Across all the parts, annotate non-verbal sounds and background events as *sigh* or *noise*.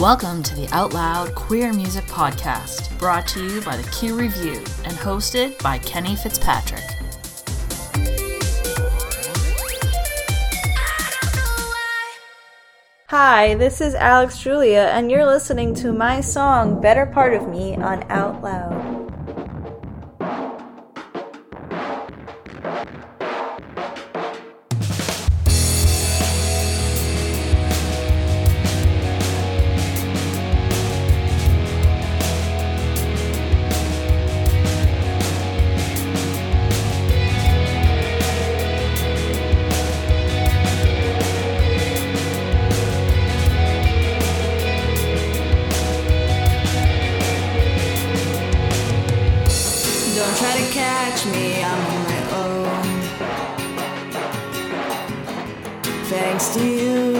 Welcome to the Out Loud Queer Music Podcast, brought to you by the Q Review and hosted by Kenny Fitzpatrick. Hi, this is Alex Julia, and you're listening to my song Better Part of Me on Out Loud. Thanks to you,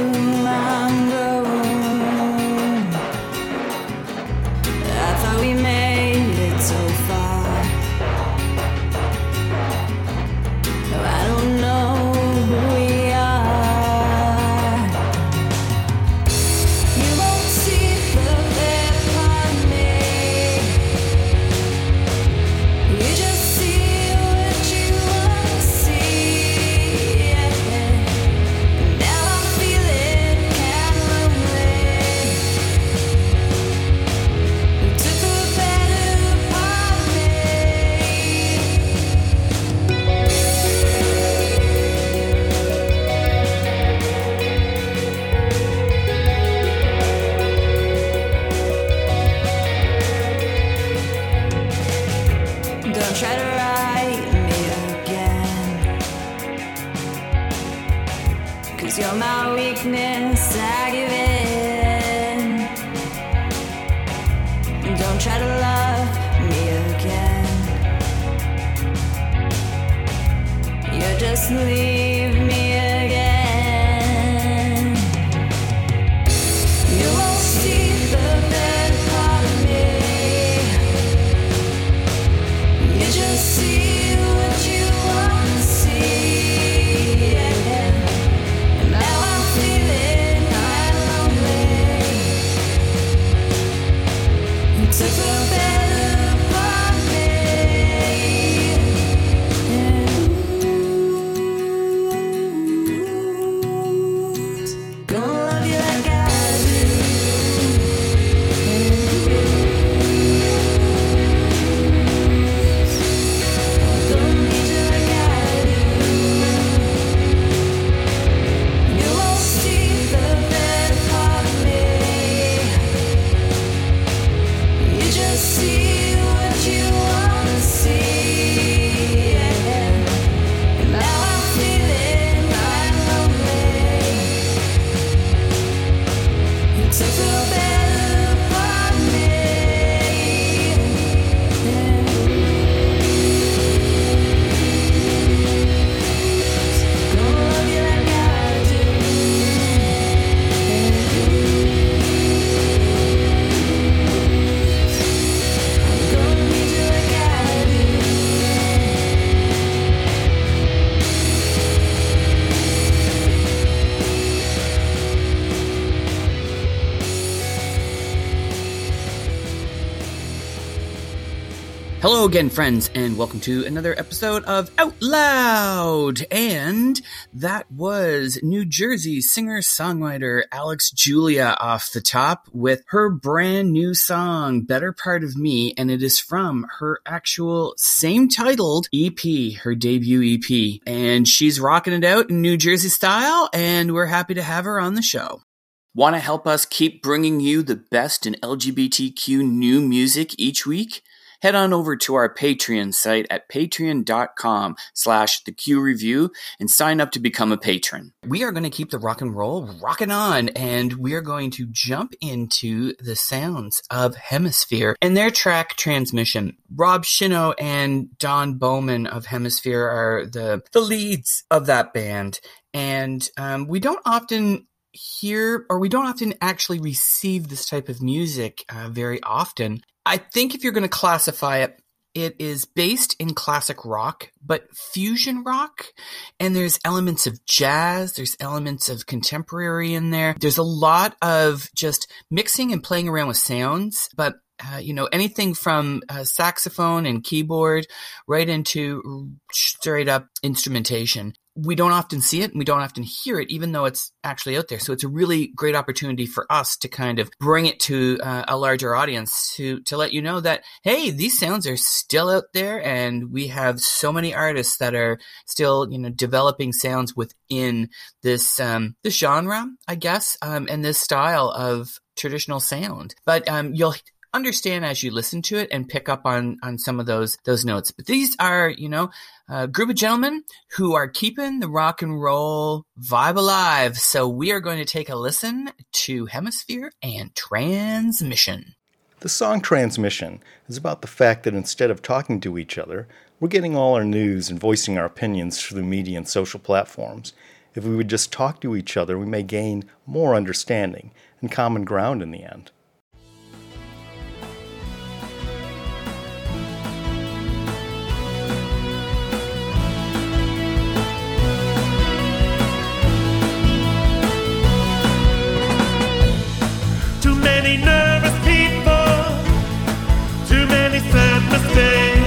Don't try to love me again. You just leave Hello again, friends, and welcome to another episode of Out Loud. And that was New Jersey singer songwriter Alex Julia off the top with her brand new song, Better Part of Me, and it is from her actual same titled EP, her debut EP. And she's rocking it out in New Jersey style, and we're happy to have her on the show. Want to help us keep bringing you the best in LGBTQ new music each week? Head on over to our Patreon site at patreon.com slash the Q Review and sign up to become a patron. We are going to keep the rock and roll rocking on and we are going to jump into the sounds of Hemisphere and their track Transmission. Rob Shino and Don Bowman of Hemisphere are the, the leads of that band. And um, we don't often hear or we don't often actually receive this type of music uh, very often. I think if you're going to classify it It is based in classic rock, but fusion rock. And there's elements of jazz. There's elements of contemporary in there. There's a lot of just mixing and playing around with sounds, but uh, you know, anything from uh, saxophone and keyboard right into straight up instrumentation. We don't often see it and we don't often hear it, even though it's actually out there. So it's a really great opportunity for us to kind of bring it to uh, a larger audience to, to let you know that, hey, these sounds are still out there and we have so many artists that are still, you know, developing sounds within this, um, this genre, I guess, um, and this style of traditional sound. But, um, you'll understand as you listen to it and pick up on on some of those those notes. But these are, you know, a group of gentlemen who are keeping the rock and roll vibe alive. So we are going to take a listen to Hemisphere and Transmission. The song Transmission is about the fact that instead of talking to each other, we're getting all our news and voicing our opinions through the media and social platforms. If we would just talk to each other, we may gain more understanding and common ground in the end. Many nervous people, too many sad mistakes,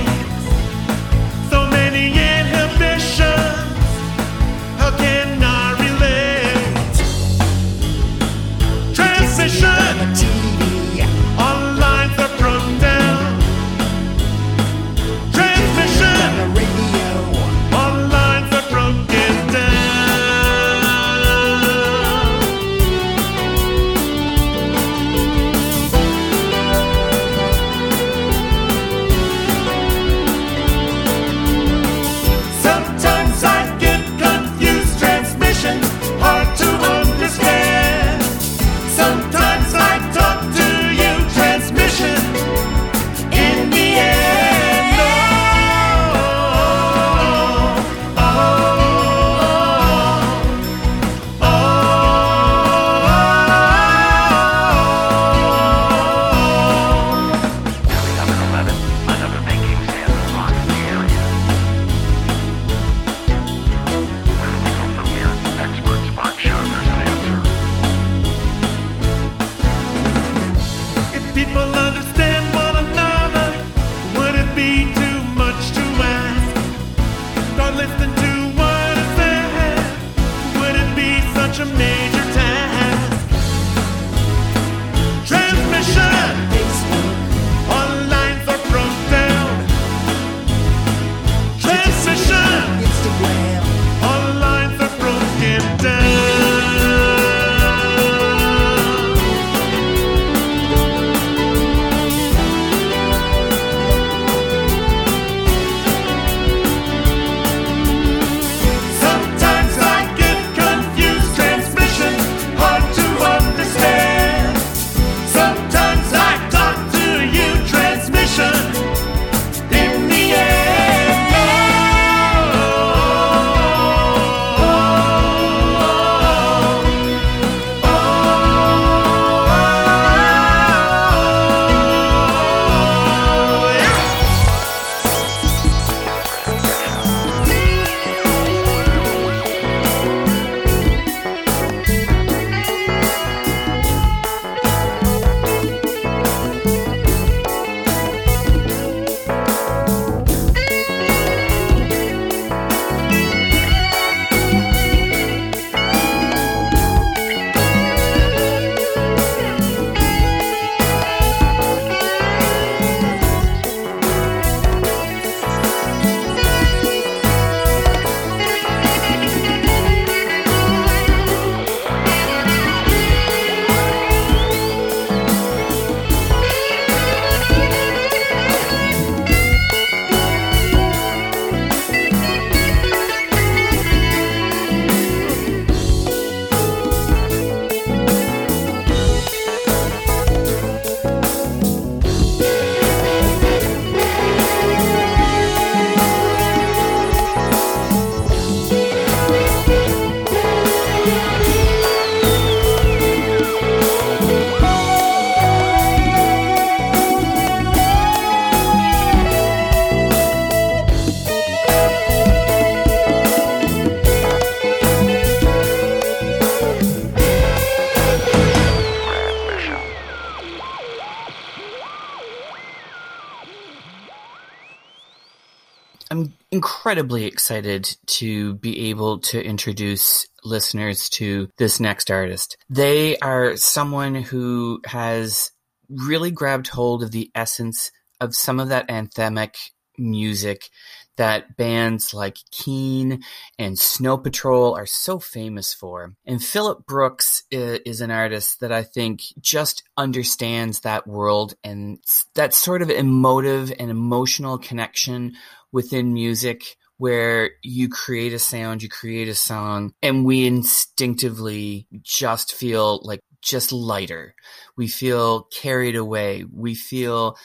incredibly excited to be able to introduce listeners to this next artist. They are someone who has really grabbed hold of the essence of some of that anthemic music that bands like Keane and Snow Patrol are so famous for. And Philip Brooks is an artist that I think just understands that world and that sort of emotive and emotional connection within music where you create a sound, you create a song, and we instinctively just feel like just lighter. We feel carried away. We feel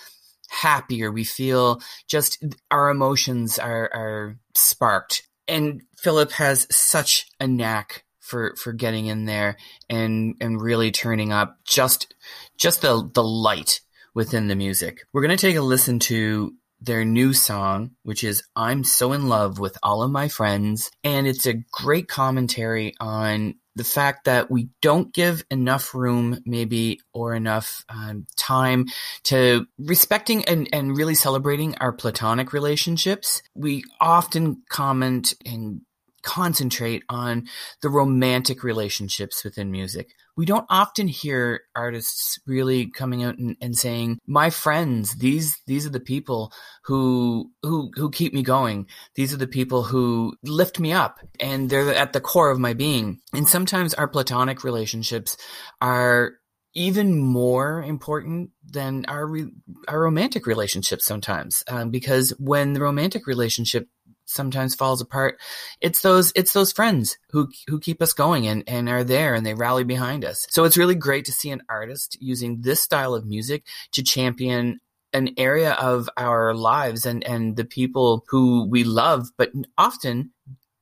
happier. We feel just our emotions are, are sparked. And Philip has such a knack for, for getting in there and, and really turning up just, just the, the light within the music. We're going to take a listen to their new song, which is I'm So in Love with All of My Friends. And it's a great commentary on the fact that we don't give enough room, maybe, or enough um, time to respecting and, and really celebrating our platonic relationships. We often comment and concentrate on the romantic relationships within music. We don't often hear artists really coming out and, and saying, "My friends, these these are the people who who who keep me going. These are the people who lift me up, and they're at the core of my being." And sometimes our platonic relationships are even more important than our re- our romantic relationships sometimes um, because when the romantic relationship sometimes falls apart. It's those it's those friends who who keep us going and and are there and they rally behind us. So it's really great to see an artist using this style of music to champion an area of our lives and and the people who we love but often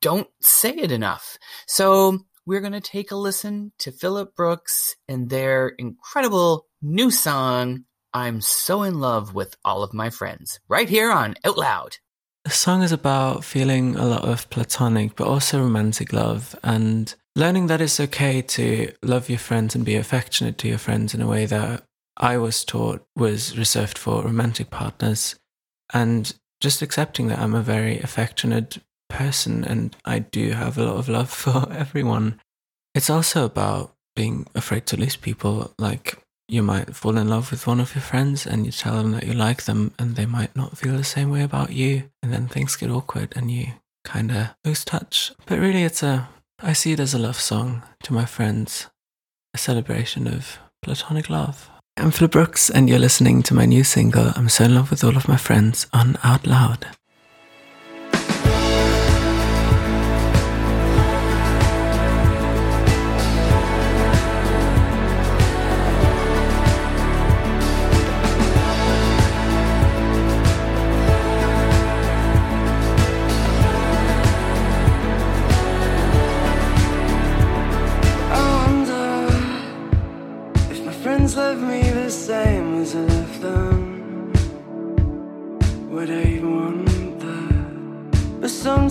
don't say it enough. So we're going to take a listen to Philip Brooks and their incredible new song I'm so in love with all of my friends right here on Out Loud The song is about feeling a lot of platonic but also romantic love and learning that it's okay to love your friends and be affectionate to your friends in a way that I was taught was reserved for romantic partners and just accepting that I'm a very affectionate person and I do have a lot of love *laughs* for everyone. It's also about being afraid to lose people like you might fall in love with one of your friends and you tell them that you like them and they might not feel the same way about you. And then things get awkward and you kind of lose touch. But really it's a i see it as a love song to my friends. A celebration of platonic love. I'm philip brooks and you're listening to my new single i'm so in love with all of my friends on out loud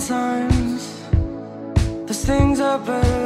sometimes there's things I better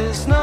there's no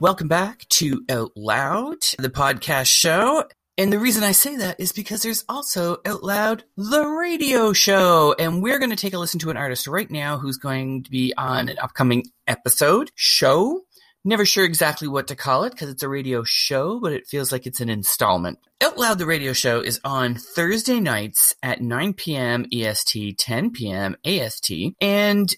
Welcome back to Out Loud, the podcast show. And the reason I say that is because there's also Out Loud, the radio show. And we're going to take a listen to an artist right now who's going to be on an upcoming episode, show. Never sure exactly what to call it because it's a radio show, but it feels like it's an installment. Out Loud, the radio show is on Thursday nights at 9 p.m. EST, 10 p.m. AST. And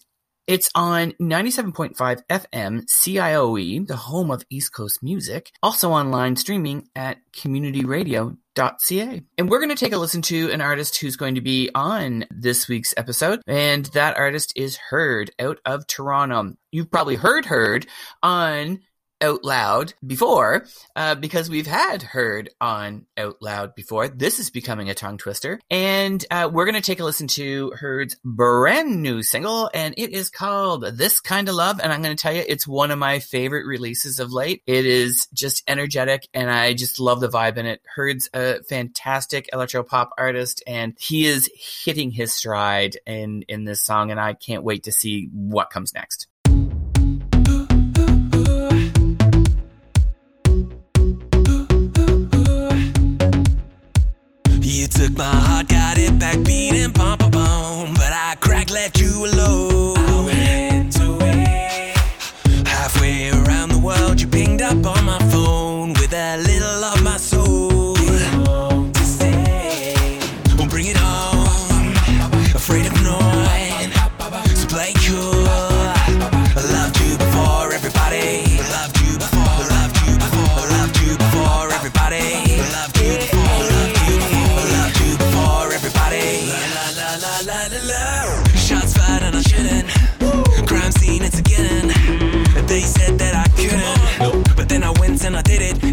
it's on 97.5 FM CIOE, the home of East Coast music, also online streaming at communityradio.ca. And we're going to take a listen to an artist who's going to be on this week's episode, and that artist is Heard out of Toronto. You've probably heard Heard on out loud before uh, because we've had heard on out loud before. This is becoming a tongue twister. And uh, we're going to take a listen to heard's brand new single and it is called this kind of love. And i'm going to tell you it's one of my favorite releases of late. It is just energetic and i just love the vibe in it. Heard's a fantastic electro pop artist and he is hitting his stride in in this song and i can't wait to see what comes next took my heart, got it back beating, pum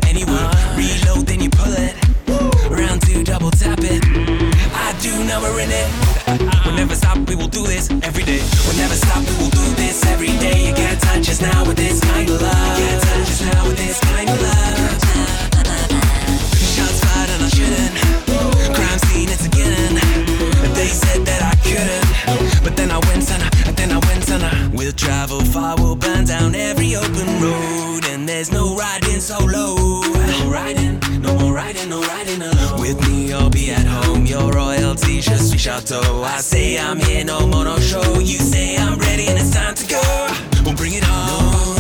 anyway. Reload, then you pull it. Round two, double tap it. I do now we're in it. We'll never stop, we will do this every day. We'll never stop, we will do this every day. You can't touch us now with this kind of love. You can't touch us now with this kind of love. Shots fired and I shouldn't. Crime scene, it's again. They said that I couldn't, travel far, we'll burn down every open road, and there's no riding solo. No riding, no more riding, no riding alone. With me, you'll be at home. Your royalty, je suis chateau. I say I'm here, no more no show. You say I'm ready, and it's time to go. We'll bring it on.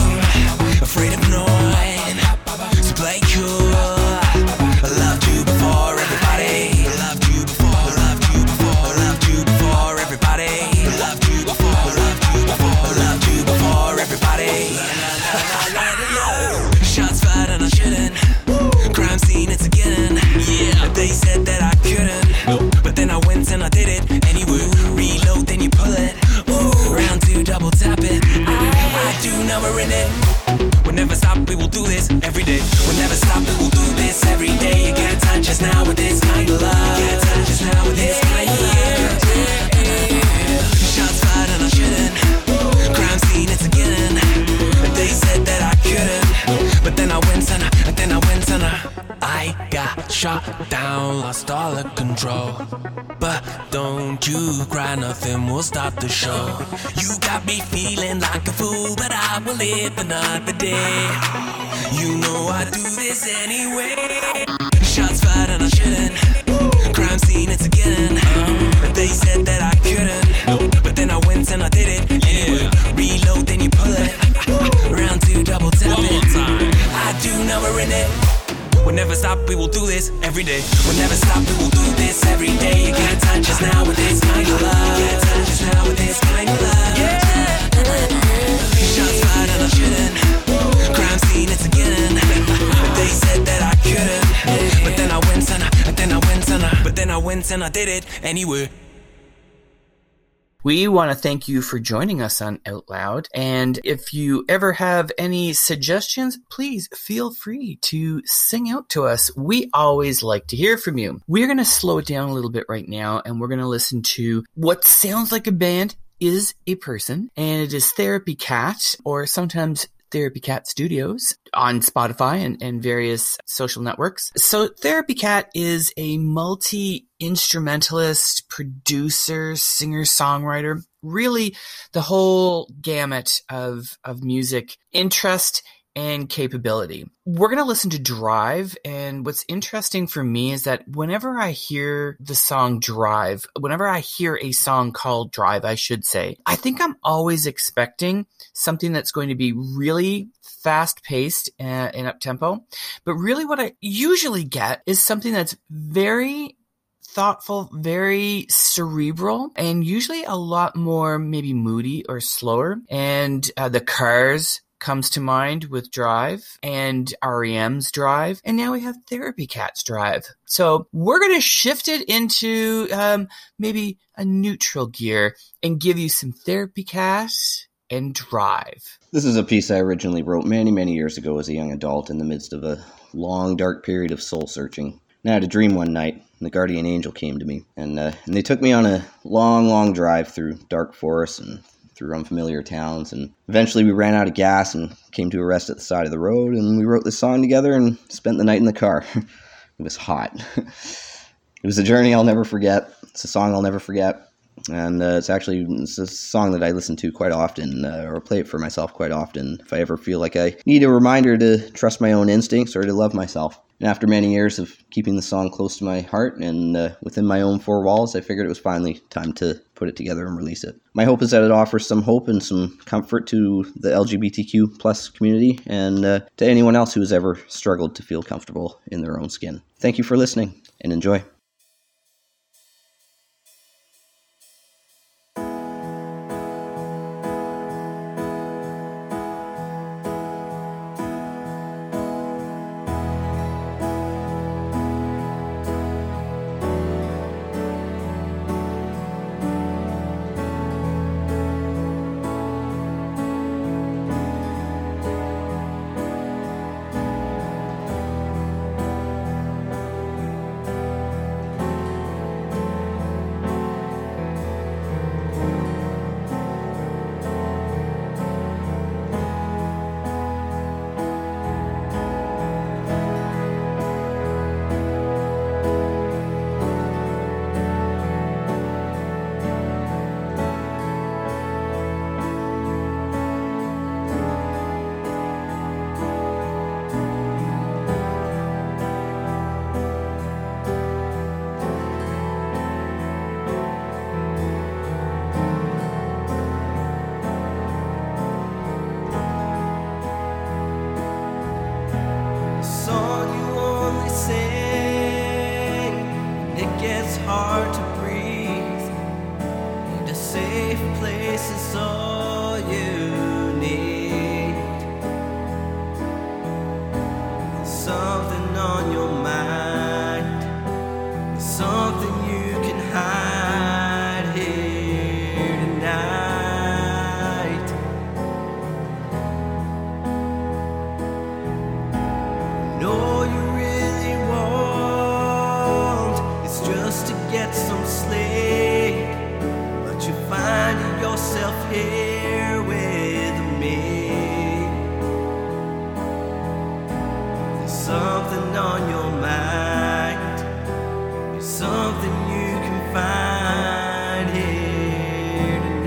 Afraid of knowing, this every day. We'll never stop, we will do this every day. You can't touch us now with this kind of love. You can't touch us now with this kind of love. Shots fired and I shouldn't. Crime scene, it's again. They said that I couldn't, but then I went and I, and then I went and I. I got shot down, lost all of control. But don't you cry, nothing will stop the show. You got me feeling like a fool, but I will live another day. You know I do this anyway. Shots fired and I shouldn't. Crime scene, it's again. They said that I couldn't, but then I went and I did it anyway. Reload, then you pull it. Round two, double tap it. I do we're in it. We'll never stop, we will do this every day. We'll never stop, we will do this every day. You can't touch us now with this kind of love. You can't touch us now with this kind of love. Shots Went and I did it anyway. We want to thank you for joining us on Out Loud. And if you ever have any suggestions, please feel free to sing out to us. We always like to hear from you. We're going to slow it down a little bit right now and we're going to listen to what sounds like a band is a person and it is Therapy Cat or sometimes Therapy Cat Studios on Spotify and, and various social networks. So Therapy Cat is a multi instrumentalist, producer, singer, songwriter, really the whole gamut of, of music interest and capability. We're going to listen to Drive. And what's interesting for me is that whenever I hear the song Drive, whenever I hear a song called Drive, I should say, I think I'm always expecting something that's going to be really fast paced and, and up tempo. But really, what I usually get is something that's very thoughtful, very cerebral, and usually a lot more maybe moody or slower. And uh, the Cars comes to mind with Drive and REM's Drive, and now we have Therapy Cat's Drive. So we're going to shift it into um, maybe a neutral gear and give you some Therapy Cat and Drive. This is a piece I originally wrote many, many years ago as a young adult in the midst of a long, dark period of soul searching. And I had a dream one night, and the guardian angel came to me, and, uh, and they took me on a long, long drive through dark forests and through unfamiliar towns. And eventually we ran out of gas and came to a rest at the side of the road, and we wrote this song together and spent the night in the car. *laughs* it was hot. *laughs* it was a journey I'll never forget. It's a song I'll never forget. And uh, it's actually it's a song that I listen to quite often, uh, or play it for myself quite often. If I ever feel like I need a reminder to trust my own instincts or to love myself. And after many years of keeping the song close to my heart and uh, within my own four walls, I figured it was finally time to put it together and release it. My hope is that it offers some hope and some comfort to the LGBTQ plus community and uh, to anyone else who has ever struggled to feel comfortable in their own skin. Thank you for listening and enjoy.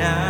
Here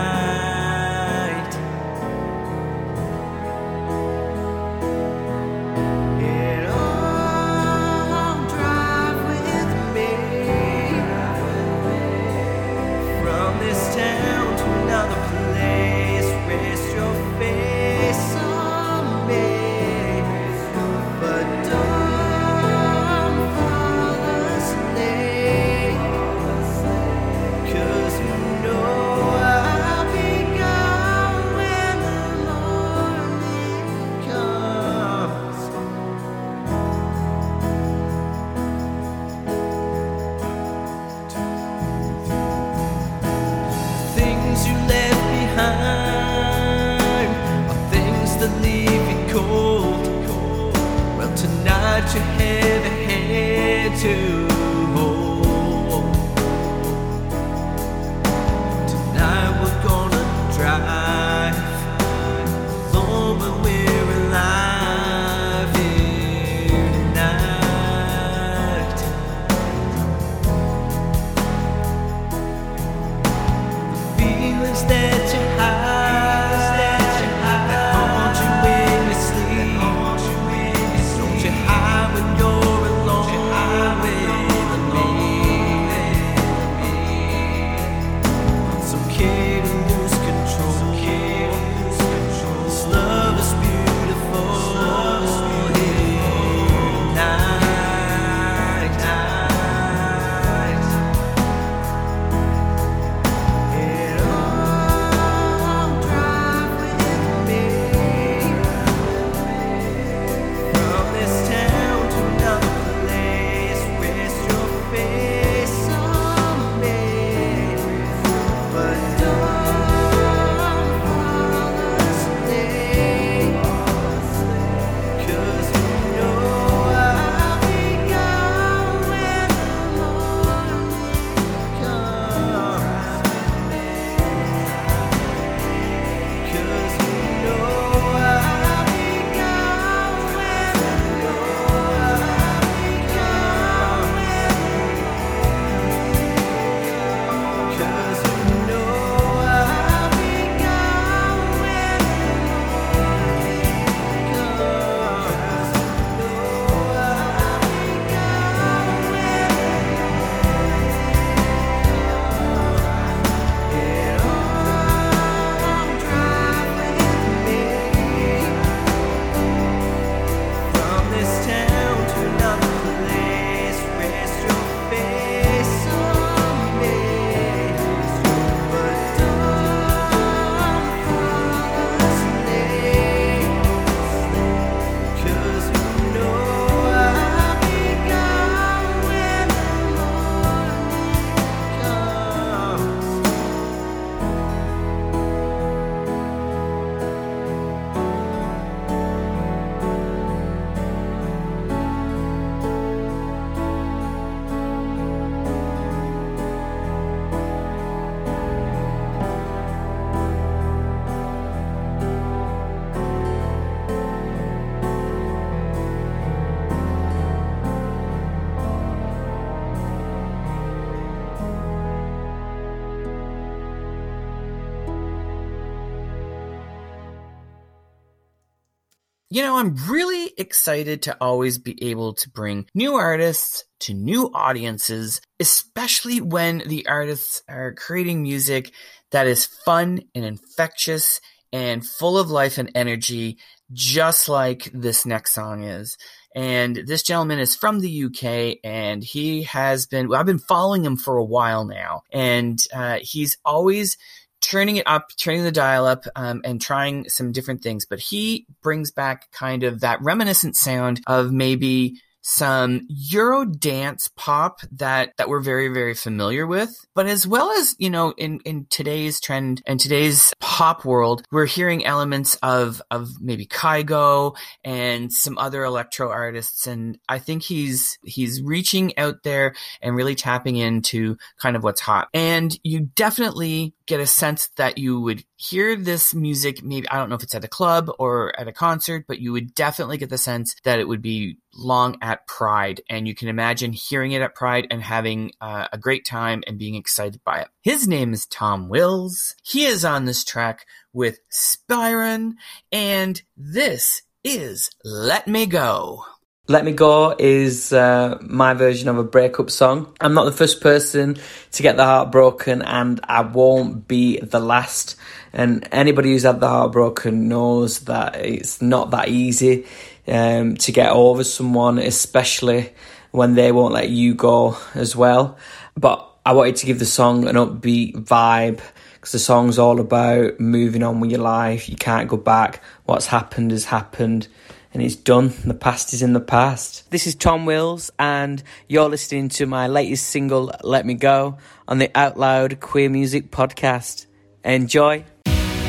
You know, I'm really excited to always be able to bring new artists to new audiences, especially when the artists are creating music that is fun and infectious and full of life and energy, just like this next song is. And this gentleman is from the UK and he has been, well, I've been following him for a while now. And uh, he's always turning it up, turning the dial up, um, and trying some different things. But he brings back kind of that reminiscent sound of maybe some Euro dance pop that, that we're very, very familiar with. But as well as, you know, in, in today's trend and today's pop world, we're hearing elements of, of maybe Kygo and some other electro artists. And I think he's, he's reaching out there and really tapping into kind of what's hot. And you definitely get a sense that you would hear this music maybe I don't know if it's at a club or at a concert, but you would definitely get the sense that it would be long at Pride, and you can imagine hearing it at Pride and having uh, a great time and being excited by it. His name is Tom Wills. He is on this track with Spyron, and this is Let Me Go. Let Me Go is uh, my version of a breakup song. I'm not the first person to get the heart broken, and I won't be the last. And anybody who's had the heart broken knows that it's not that easy um, to get over someone, especially when they won't let you go as well. But I wanted to give the song an upbeat vibe because the song's all about moving on with your life. You can't go back. What's happened has happened and it's done. The past is in the past. This is Tom Wills, and you're listening to my latest single, Let Me Go, on the Out Loud Queer Music Podcast. Enjoy.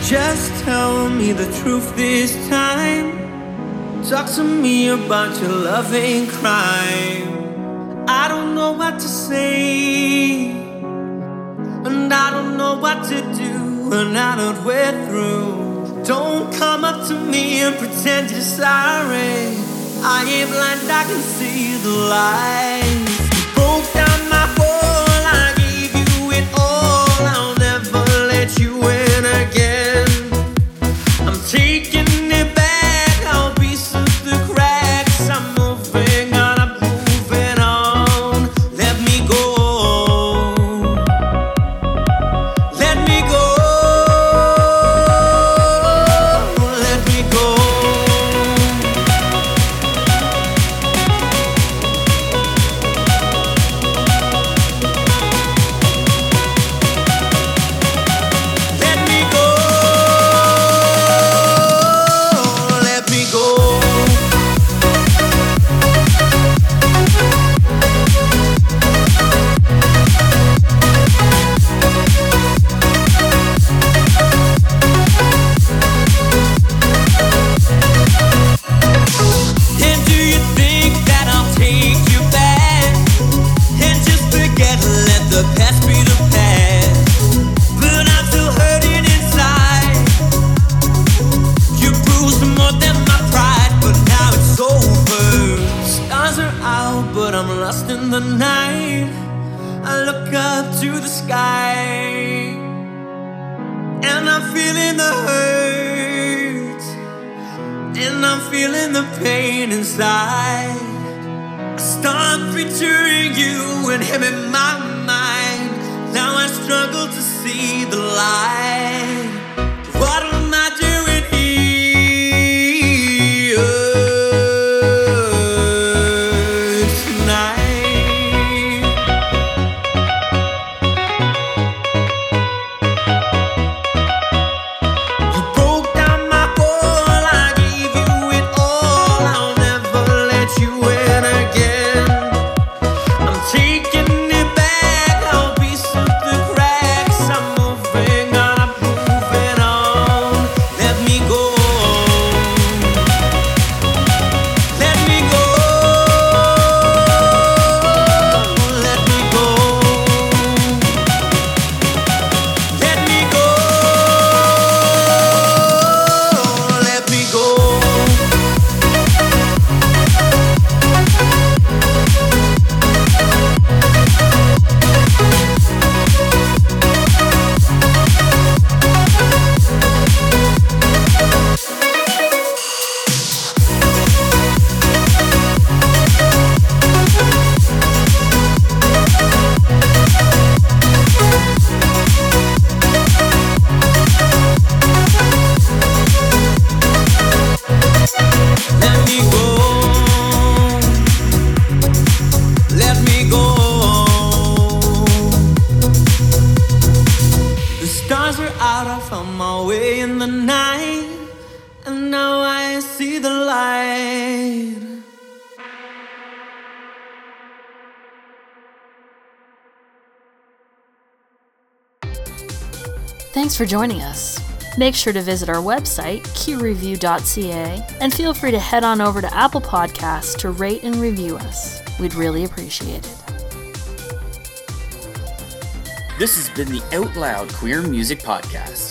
Just tell me the truth this time. Talk to me about your loving crime. I don't know what to say, and I don't know what to do, and I don't way through. Don't come up to me and pretend you're sorry. I ain't blind, I can see the lies. Down. see the light. for joining us. Make sure to visit our website, qreview.ca, and feel free to head on over to Apple Podcasts to rate and review us. We'd really appreciate it. This has been the Out Loud Queer Music Podcast.